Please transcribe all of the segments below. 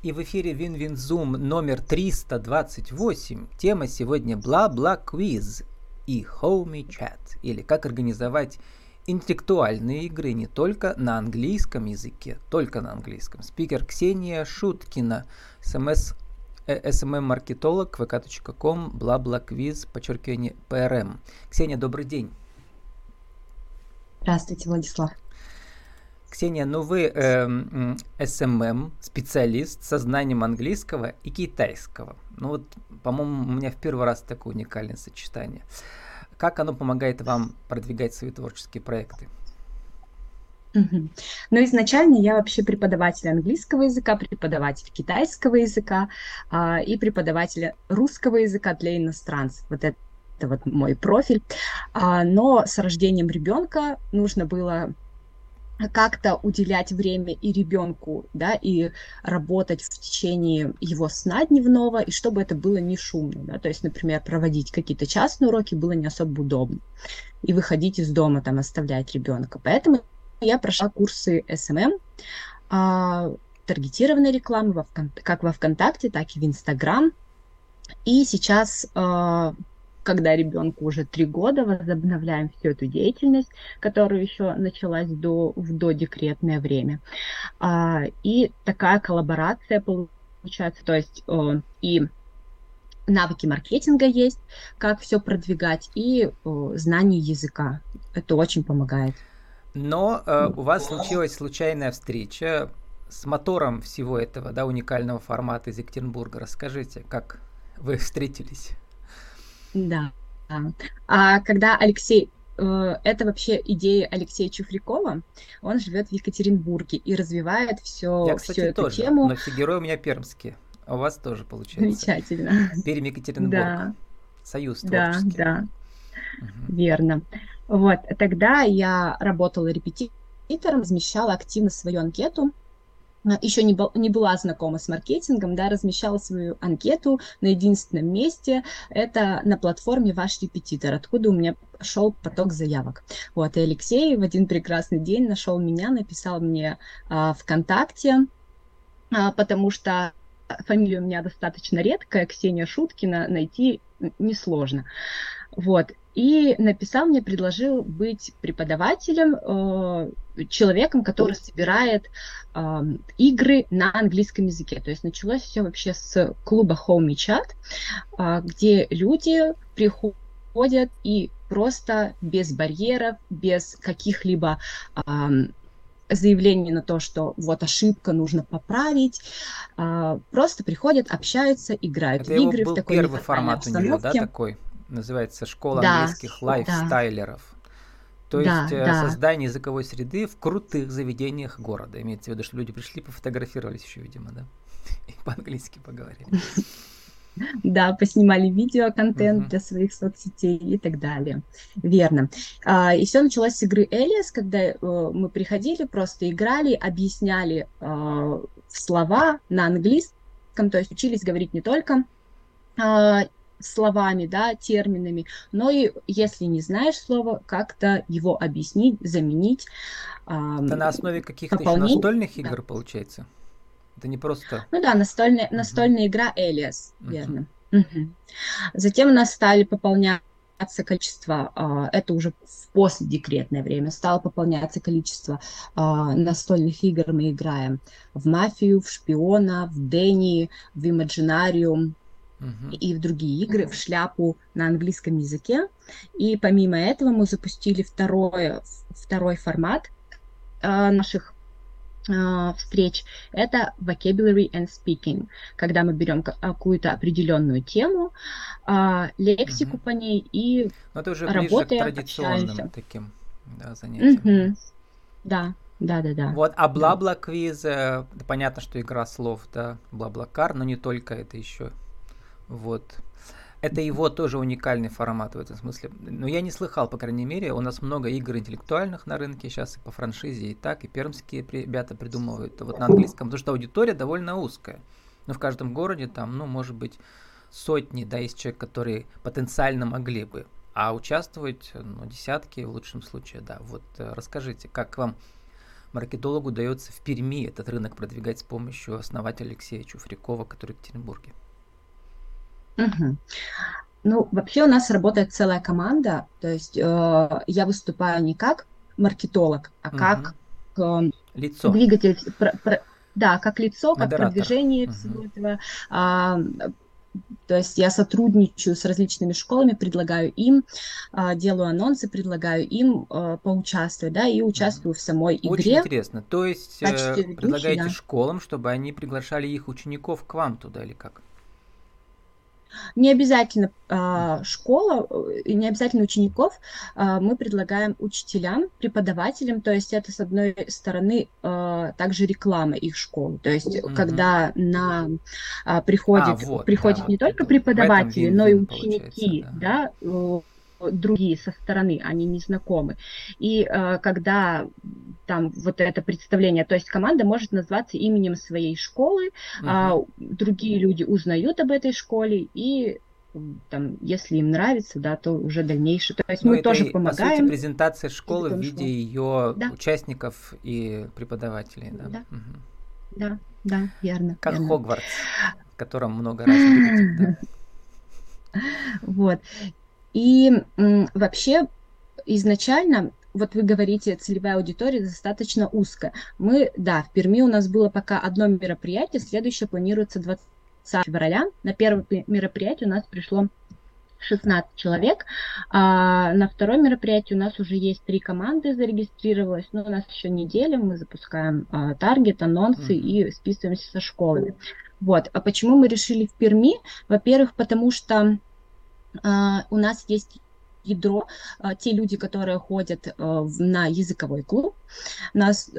И в эфире Win-Win Zoom номер 328. Тема сегодня бла-бла-квиз и Homey Chat, или как организовать интеллектуальные игры не только на английском языке, только на английском. Спикер Ксения Шуткина, смс SMM-маркетолог, vk.com, blablaquiz, подчеркивание, prm. Ксения, добрый день. Здравствуйте, Владислав. Ксения, ну вы эм, SMM, специалист со знанием английского и китайского. Ну вот, по-моему, у меня в первый раз такое уникальное сочетание. Как оно помогает вам продвигать свои творческие проекты? Ну, изначально я вообще преподаватель английского языка, преподаватель китайского языка а, и преподаватель русского языка для иностранцев. Вот это вот мой профиль. А, но с рождением ребенка нужно было как-то уделять время и ребенку, да, и работать в течение его сна дневного, и чтобы это было не шумно, да, то есть, например, проводить какие-то частные уроки было не особо удобно, и выходить из дома, там, оставлять ребенка. Поэтому я прошла курсы SMM, а, таргетированной рекламы во как во ВКонтакте, так и в Инстаграм, и сейчас а, когда ребенку уже три года, возобновляем всю эту деятельность, которая еще началась до, в додекретное время. А, и такая коллаборация получается, то есть э, и навыки маркетинга есть, как все продвигать, и э, знание языка. Это очень помогает. Но э, у вас случилась случайная встреча с мотором всего этого, да, уникального формата из Екатеринбурга. Расскажите, как вы встретились? Да. А когда Алексей э, это вообще идея Алексея Чуфрикова. Он живет в Екатеринбурге и развивает все, Я, кстати, всю эту тоже, тему. Но все герои у меня пермские. А у вас тоже получается. Замечательно. Пермь Екатеринбург. Да. Союз творческий. Да, да. Угу. Верно. Вот, тогда я работала репетитором, размещала активно свою анкету еще не, был, не была знакома с маркетингом, да, размещала свою анкету на единственном месте, это на платформе «Ваш репетитор», откуда у меня шел поток заявок. Вот, и Алексей в один прекрасный день нашел меня, написал мне а, ВКонтакте, а, потому что фамилия у меня достаточно редкая, Ксения Шуткина, найти несложно. Вот, и написал мне, предложил быть преподавателем, э, человеком, который собирает э, игры на английском языке. То есть началось все вообще с клуба Home Chat, э, где люди приходят и просто без барьеров, без каких-либо заявлений на то, что вот ошибка нужно поправить, просто приходят, общаются, играют Это в игры в такой первый формат у него, да, такой? Называется «Школа да, английских лайфстайлеров». Да. То да, есть э, да. создание языковой среды в крутых заведениях города. Имеется в виду, что люди пришли, пофотографировались еще, видимо, да? И по-английски поговорили. Да, поснимали видео, контент uh-huh. для своих соцсетей и так далее. Верно. А, и все началось с игры Элиас, когда э, мы приходили, просто играли, объясняли э, слова на английском, то есть учились говорить не только а, словами, да, терминами, но и если не знаешь слова, как-то его объяснить, заменить. Это на основе каких-то еще настольных игр, да. получается? Это не просто... Ну да, настольная, uh-huh. настольная игра Элиас, uh-huh. верно. Uh-huh. Затем у нас стали пополняться количество, а, это уже в последекретное время, стало пополняться количество а, настольных игр. Мы играем в мафию, в шпиона, в Дэнни, в Имаджинариум, uh-huh. и в другие игры, в шляпу на английском языке. И помимо этого мы запустили второй, второй формат э, наших э, встреч. Это vocabulary and speaking, когда мы берем какую-то определенную тему, э, лексику uh-huh. по ней и Но это уже работаем, ближе к традиционным общаемся. таким да, занятиям. Uh-huh. Да. Да, да, да. Вот, а бла-бла квиз, э, понятно, что игра слов, да, бла-бла-кар, но не только это еще вот. Это его тоже уникальный формат в этом смысле. Но я не слыхал, по крайней мере, у нас много игр интеллектуальных на рынке сейчас и по франшизе, и так, и пермские ребята придумывают вот на английском, потому что аудитория довольно узкая. Но в каждом городе там, ну, может быть, сотни, да, есть человек, которые потенциально могли бы, а участвовать, ну, десятки в лучшем случае, да. Вот э, расскажите, как вам маркетологу удается в Перми этот рынок продвигать с помощью основателя Алексея Чуфрикова, который в Екатеринбурге? Угу. Ну, вообще у нас работает целая команда, то есть э, я выступаю не как маркетолог, а как э, лицо. двигатель, про, про, да, как лицо, как Модератор. продвижение угу. всего этого. А, то есть я сотрудничаю с различными школами, предлагаю им, а, делаю анонсы, предлагаю им а, поучаствовать, да, и участвую в самой игре. Очень интересно. То есть э, предлагаете да. школам, чтобы они приглашали их учеников к вам туда или как? Не обязательно э, школа, не обязательно учеников, э, мы предлагаем учителям, преподавателям, то есть это с одной стороны э, также реклама их школ, то есть mm-hmm. когда на э, приходит, а, вот, приходят да, не только преподаватели, но и ученики, да, да другие со стороны, они не знакомы. И э, когда там вот это представление, то есть команда может назваться именем своей школы, угу. а другие люди узнают об этой школе и там, если им нравится, да, то уже дальнейшее. То есть ну, мы тоже помогаем. По сути, презентация школы в виде ее да. участников и преподавателей, да. Да, угу. да, да, верно. Как верно. Хогвартс, в котором много раз да. Вот. И вообще изначально вот вы говорите, целевая аудитория достаточно узкая. Мы, да, в Перми у нас было пока одно мероприятие, следующее планируется 20 февраля. На первое мероприятие у нас пришло 16 человек. А на второе мероприятие у нас уже есть три команды зарегистрировалось. Но у нас еще неделя, мы запускаем а, таргет, анонсы mm-hmm. и списываемся со школами. Вот. А почему мы решили в Перми? Во-первых, потому что а, у нас есть ядро, а, те люди, которые ходят а, на языковой клуб, нас,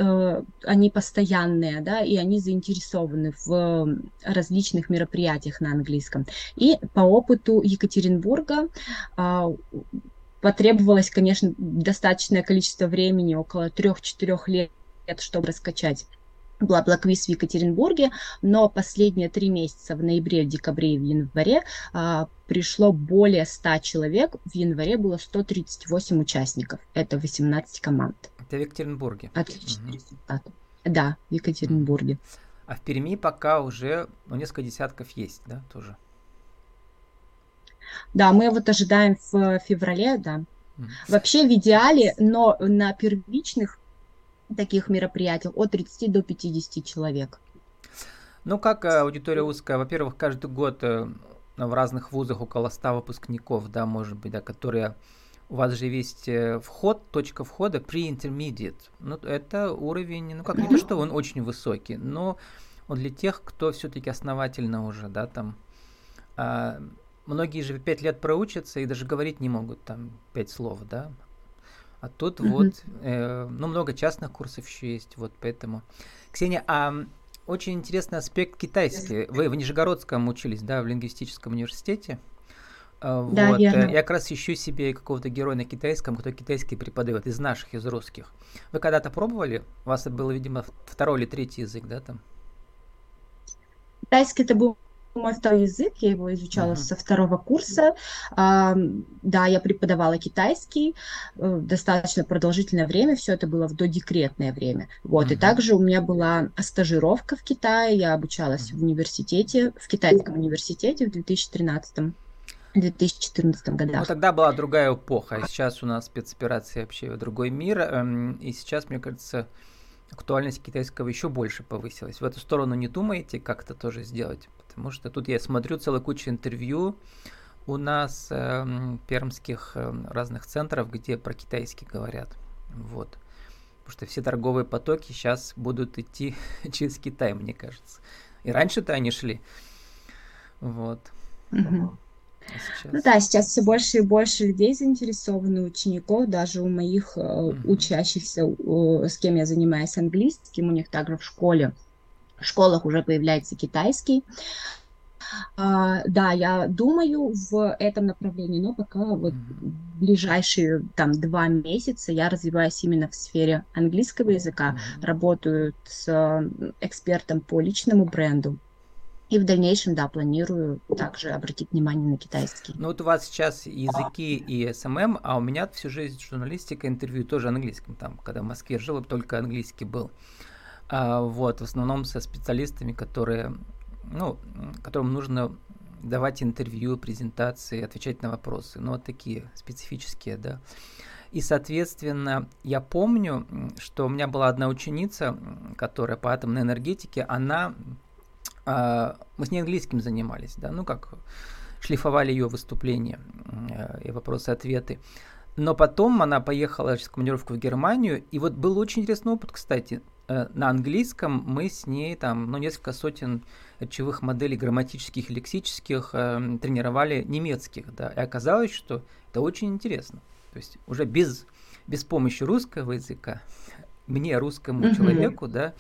они постоянные, да, и они заинтересованы в различных мероприятиях на английском. И по опыту Екатеринбурга потребовалось, конечно, достаточное количество времени, около 3-4 лет, чтобы раскачать Бла-Бла-Квиз в Екатеринбурге, но последние три месяца, в ноябре, в декабре и в январе, а, пришло более 100 человек. В январе было 138 участников. Это 18 команд. Это в Екатеринбурге? Отличный угу. результат. Да, в Екатеринбурге. А в Перми пока уже ну, несколько десятков есть, да, тоже? Да, мы вот ожидаем в феврале, да. Вообще в идеале, но на первичных таких мероприятий от 30 до 50 человек. Ну, как э, аудитория узкая? Во-первых, каждый год э, в разных вузах около 100 выпускников, да, может быть, да, которые у вас же есть э, вход, точка входа pre-intermediate. Ну, это уровень, ну, как не то, что он очень высокий, но он для тех, кто все-таки основательно уже, да, там, а, многие же 5 лет проучатся и даже говорить не могут там 5 слов, да, а тут mm-hmm. вот, э, ну, много частных курсов еще есть, вот поэтому. Ксения, а очень интересный аспект китайский. Вы в Нижегородском учились, да, в лингвистическом университете? А, да, вот. верно. Я как раз ищу себе какого-то героя на китайском, кто китайский преподает, из наших, из русских. Вы когда-то пробовали? У вас это был, видимо, второй или третий язык, да, там? Китайский это был мой второй язык, я его изучала uh-huh. со второго курса. А, да, я преподавала китайский э, достаточно продолжительное время, все это было в додекретное время. Вот, uh-huh. и также у меня была стажировка в Китае, я обучалась uh-huh. в университете, в китайском университете в 2013 2014 годах. Ну, тогда была другая эпоха, а сейчас у нас спецоперации вообще в другой мир, эм, и сейчас, мне кажется, актуальность китайского еще больше повысилась. В эту сторону не думаете как-то тоже сделать? Потому что тут я смотрю целую кучу интервью у нас э, пермских э, разных центров, где про китайский говорят. Вот. Потому что все торговые потоки сейчас будут идти через Китай, мне кажется. И раньше-то они шли. Вот. Угу. сейчас... Ну да, сейчас все больше и больше людей заинтересованы, учеников, даже у моих э, угу. учащихся, э, с кем я занимаюсь английским, у них также в школе школах уже появляется китайский. А, да, я думаю в этом направлении, но пока вот в ближайшие там два месяца я развиваюсь именно в сфере английского языка, работаю с экспертом по личному бренду. И в дальнейшем, да, планирую также обратить внимание на китайский. Ну вот у вас сейчас языки и SMM, а у меня всю жизнь журналистика, интервью тоже английским. Там, когда в Москве жил, только английский был. А, вот, в основном со специалистами, которые, ну, которым нужно давать интервью, презентации, отвечать на вопросы. Ну, вот такие специфические, да. И, соответственно, я помню, что у меня была одна ученица, которая по атомной энергетике, она а, мы с ней английским занимались, да, ну как шлифовали ее выступления э, и вопросы-ответы. Но потом она поехала в командировку в Германию, и вот был очень интересный опыт, кстати. Э, на английском мы с ней там, ну, несколько сотен речевых моделей грамматических лексических э, тренировали немецких, да, и оказалось, что это очень интересно. То есть уже без, без помощи русского языка, мне, русскому mm-hmm. человеку, да,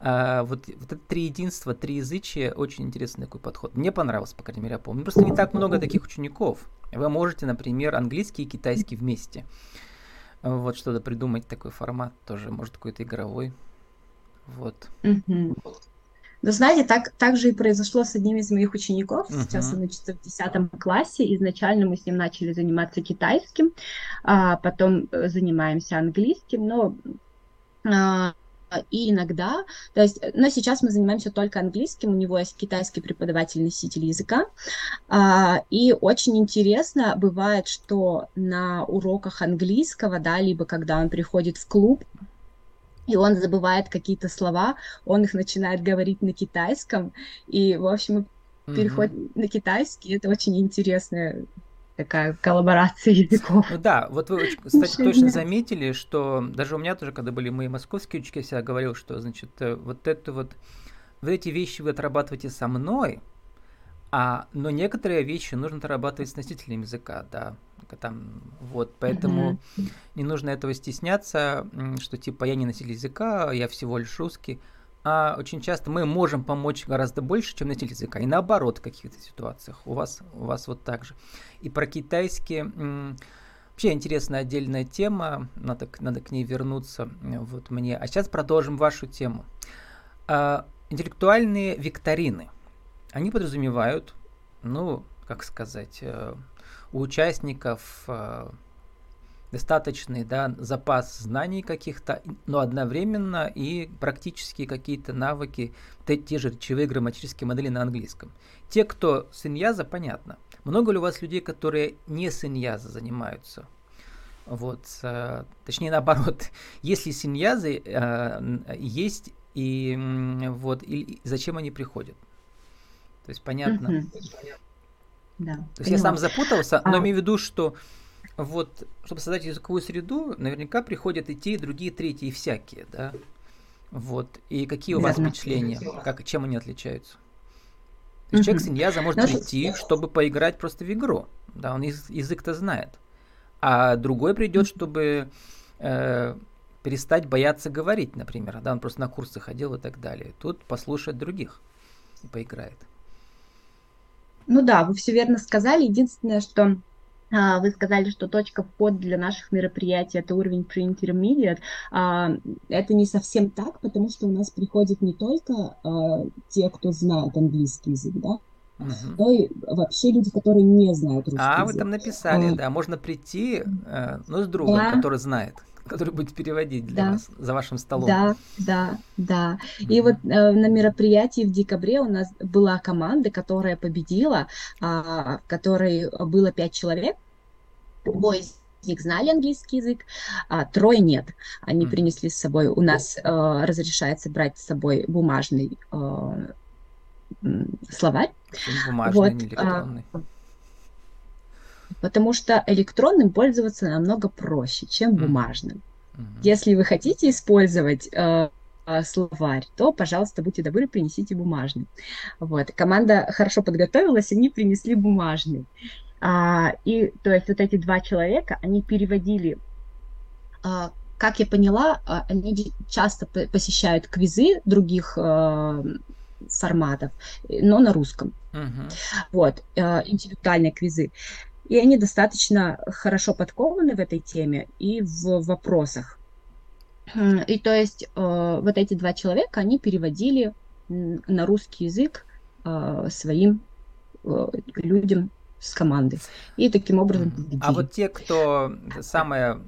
а, вот, вот это три единства, три язычия, очень интересный такой подход. Мне понравился, по крайней мере, я помню. Просто не так много таких учеников. Вы можете, например, английский и китайский вместе. Вот что-то придумать, такой формат тоже, может, какой-то игровой. Вот. Но знаете, так, так же и произошло с одним из моих учеников. Uh-huh. Сейчас он учится в 10 классе. Изначально мы с ним начали заниматься китайским, а потом э, занимаемся английским, но а, и иногда, то есть, но сейчас мы занимаемся только английским, у него есть китайский преподаватель-носитель языка, а, и очень интересно бывает, что на уроках английского, да, либо когда он приходит в клуб, и он забывает какие-то слова, он их начинает говорить на китайском, и, в общем, переход mm-hmm. на китайский, это очень интересная такая коллаборация языков. Ну да, вот вы, кстати, точно заметили, что даже у меня тоже, когда были мои московские ученики, я всегда говорил, что, значит, э, вот это вот, вы эти вещи вы отрабатываете со мной, а, но некоторые вещи нужно отрабатывать с носителем языка, да, там, вот, поэтому не нужно этого стесняться, что типа я не носитель языка, я всего лишь русский, а очень часто мы можем помочь гораздо больше, чем носитель языка. И наоборот в каких-то ситуациях. У вас, у вас вот так же. И про китайский... Вообще интересная отдельная тема, надо, надо к ней вернуться вот мне. А сейчас продолжим вашу тему. А, интеллектуальные викторины. Они подразумевают, ну, как сказать, э, у участников э, достаточный да, запас знаний каких-то, но одновременно и практические какие-то навыки, те, те же речевые грамматические модели на английском. Те, кто с иньяза, понятно. Много ли у вас людей, которые не с иньяза занимаются? Вот, э, точнее наоборот, если с иньязы э, есть и вот и, зачем они приходят? То есть понятно. Mm-hmm. Да, То есть поняла. я сам запутался, но а... имею в виду, что вот, чтобы создать языковую среду, наверняка приходят и те, и другие, третьи, и всякие, да? Вот. И какие у вас впечатления? Как, чем они отличаются? То есть человек с иньяза может прийти, чтобы поиграть просто в игру. Да, он язык-то знает. А другой придет, чтобы э, перестать бояться говорить, например. Да, он просто на курсы ходил и так далее. Тут послушает других и поиграет. Ну да, вы все верно сказали. Единственное, что вы сказали, что точка вход для наших мероприятий это уровень pre-intermediate. А, это не совсем так, потому что у нас приходят не только а, те, кто знает английский язык, да, Угу. но и вообще люди, которые не знают русский а, язык. вы там написали, а, да, можно прийти, э, ну, с другом, да. который знает, который будет переводить для да. вас за вашим столом. Да, да, да. Угу. И вот э, на мероприятии в декабре у нас была команда, которая победила, э, в которой было пять человек, Двое из них знали английский язык, а трое нет. Они mm. принесли с собой, у нас э, разрешается брать с собой бумажный э, словарь. Бумажный, вот, не электронный. А, потому что электронным пользоваться намного проще, чем бумажным. Mm-hmm. Если вы хотите использовать э, словарь, то, пожалуйста, будьте добры, принесите бумажный. Вот. Команда хорошо подготовилась, они принесли бумажный. А, и то есть вот эти два человека, они переводили, а, как я поняла, а, они часто посещают квизы других а, форматов, но на русском. Uh-huh. Вот, а, интеллектуальные квизы. И они достаточно хорошо подкованы в этой теме и в вопросах. И то есть э, вот эти два человека, они переводили на русский язык э, своим э, людям с командой. И таким образом победили. А вот те, кто самая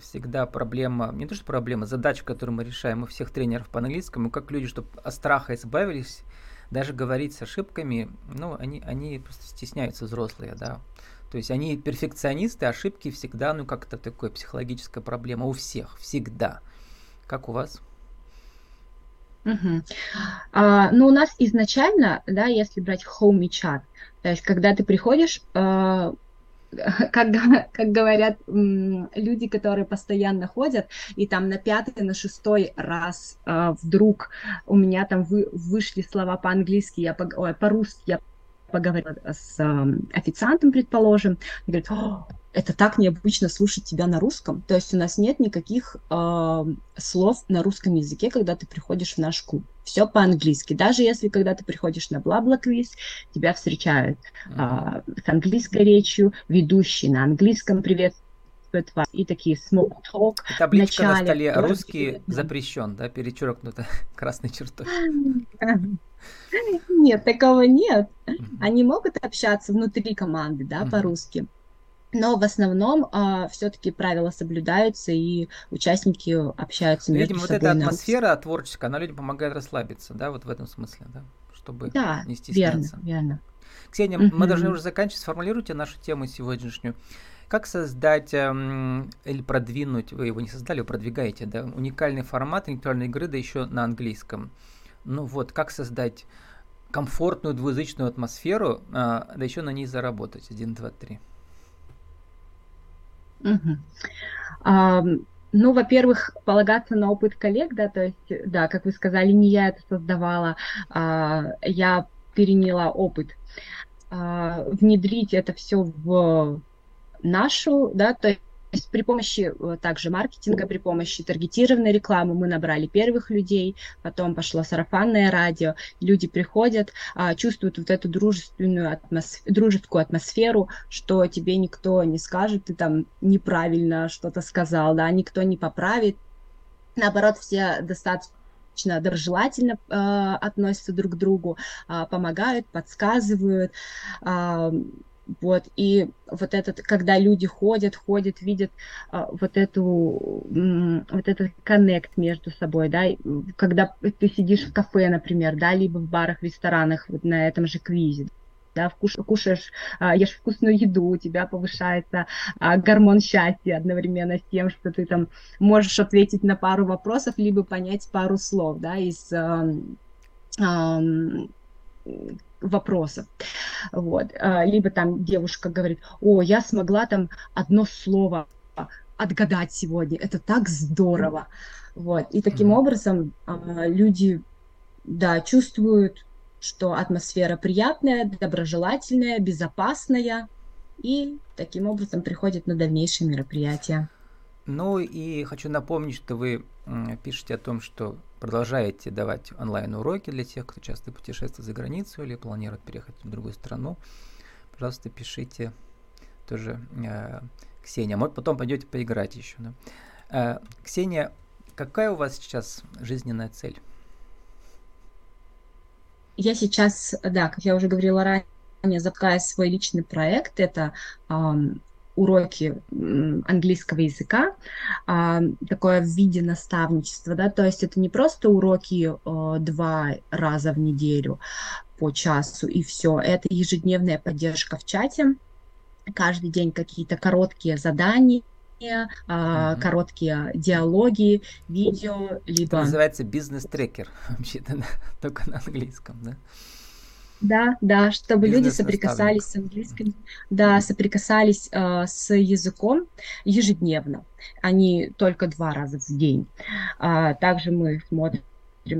всегда проблема, не то что проблема, задача, которую мы решаем, у всех тренеров по английскому, как люди, чтобы от страха избавились, даже говорить с ошибками, ну, они, они просто стесняются взрослые, да. То есть они перфекционисты, ошибки всегда, ну, как-то такая психологическая проблема у всех, всегда. Как у вас? Угу. А, ну, у нас изначально, да, если брать home чат, то есть когда ты приходишь, а, как, как говорят люди, которые постоянно ходят, и там на пятый, на шестой раз а, вдруг у меня там вы, вышли слова по-английски, я по, ой, по-русски, я поговорила с э, официантом, предположим, и говорит, это так необычно слушать тебя на русском. То есть у нас нет никаких э, слов на русском языке, когда ты приходишь в наш клуб. Все по-английски. Даже если когда ты приходишь на бла-бла-квиз, тебя встречают э, с английской речью, ведущий на английском привет вас и такие. И табличка начале, на столе русский запрещен, да, перечеркнуто красной чертой. Нет, такого нет. Они могут общаться внутри команды, да, по-русски. Но в основном а, все-таки правила соблюдаются, и участники общаются между Видимо, собой. Видимо, вот эта атмосфера творческая, она людям помогает расслабиться, да, вот в этом смысле, да, чтобы да, не стесняться. верно, верно. Ксения, uh-huh. мы должны уже заканчивать. Сформулируйте нашу тему сегодняшнюю. Как создать эм, или продвинуть, вы его не создали, вы продвигаете, да, уникальный формат интеллектуальной игры, да еще на английском. Ну вот, как создать комфортную двуязычную атмосферу, а, да еще на ней заработать. Один, два, три. Ну, во-первых, полагаться на опыт коллег, да, то есть, да, как вы сказали, не я это создавала, а, я переняла опыт. А, внедрить это все в нашу, да, то есть при помощи э, также маркетинга, при помощи таргетированной рекламы мы набрали первых людей, потом пошло сарафанное радио, люди приходят, а, чувствуют вот эту дружественную атмосферу, дружескую атмосферу, что тебе никто не скажет, ты там неправильно что-то сказал, да, никто не поправит. Наоборот, все достаточно доброжелательно э, относятся друг к другу, э, помогают, подсказывают. Э, вот, и вот этот, когда люди ходят, ходят, видят а, вот эту, вот этот коннект между собой, да, когда ты сидишь в кафе, например, да, либо в барах, ресторанах, вот на этом же квизе, да, вкуш, кушаешь, а, ешь вкусную еду, у тебя повышается а, гормон счастья одновременно с тем, что ты там можешь ответить на пару вопросов, либо понять пару слов, да, из вопросов. Вот. А, либо там девушка говорит, о, я смогла там одно слово отгадать сегодня, это так здорово. Вот. И таким образом а, люди, да, чувствуют, что атмосфера приятная, доброжелательная, безопасная, и таким образом приходят на дальнейшие мероприятия. Ну и хочу напомнить, что вы пишете о том, что продолжаете давать онлайн-уроки для тех, кто часто путешествует за границу или планирует переехать в другую страну. Пожалуйста, пишите тоже э, Ксения. Может, потом пойдете поиграть еще. Да? Э, Ксения, какая у вас сейчас жизненная цель? Я сейчас, да, как я уже говорила ранее, запускаю свой личный проект. Это уроки английского языка, а, такое в виде наставничества, да, то есть это не просто уроки а, два раза в неделю по часу и все, это ежедневная поддержка в чате, каждый день какие-то короткие задания, uh-huh. короткие диалоги, видео, либо... Это называется бизнес-трекер, вообще-то, только на английском, да? Да, да, чтобы люди соприкасались с английским, да, соприкасались э, с языком ежедневно, а не только два раза в день. А, также мы смотрим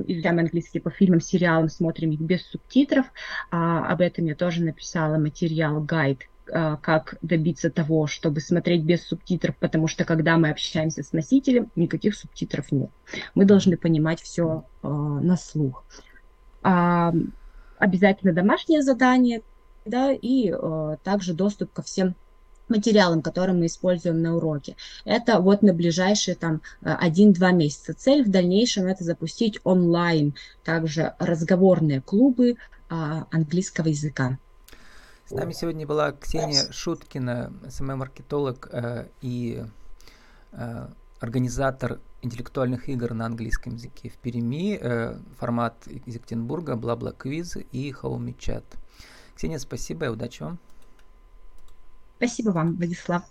изучаем английский по фильмам, сериалам, смотрим их без субтитров. А, об этом я тоже написала материал, гайд, а, как добиться того, чтобы смотреть без субтитров, потому что когда мы общаемся с носителем, никаких субтитров нет. Мы должны понимать все а, на слух. А, обязательно домашнее задание, да, и э, также доступ ко всем материалам, которые мы используем на уроке. Это вот на ближайшие там 1-2 месяца. Цель в дальнейшем это запустить онлайн, также разговорные клубы, а, английского языка. С нами сегодня была Ксения Шуткина, СММ-маркетолог э, и э, организатор интеллектуальных игр на английском языке в Перми, э, формат из Екатеринбурга, бла-бла-квиз и Хауми Чат. Ксения, спасибо и удачи вам. Спасибо вам, Владислав.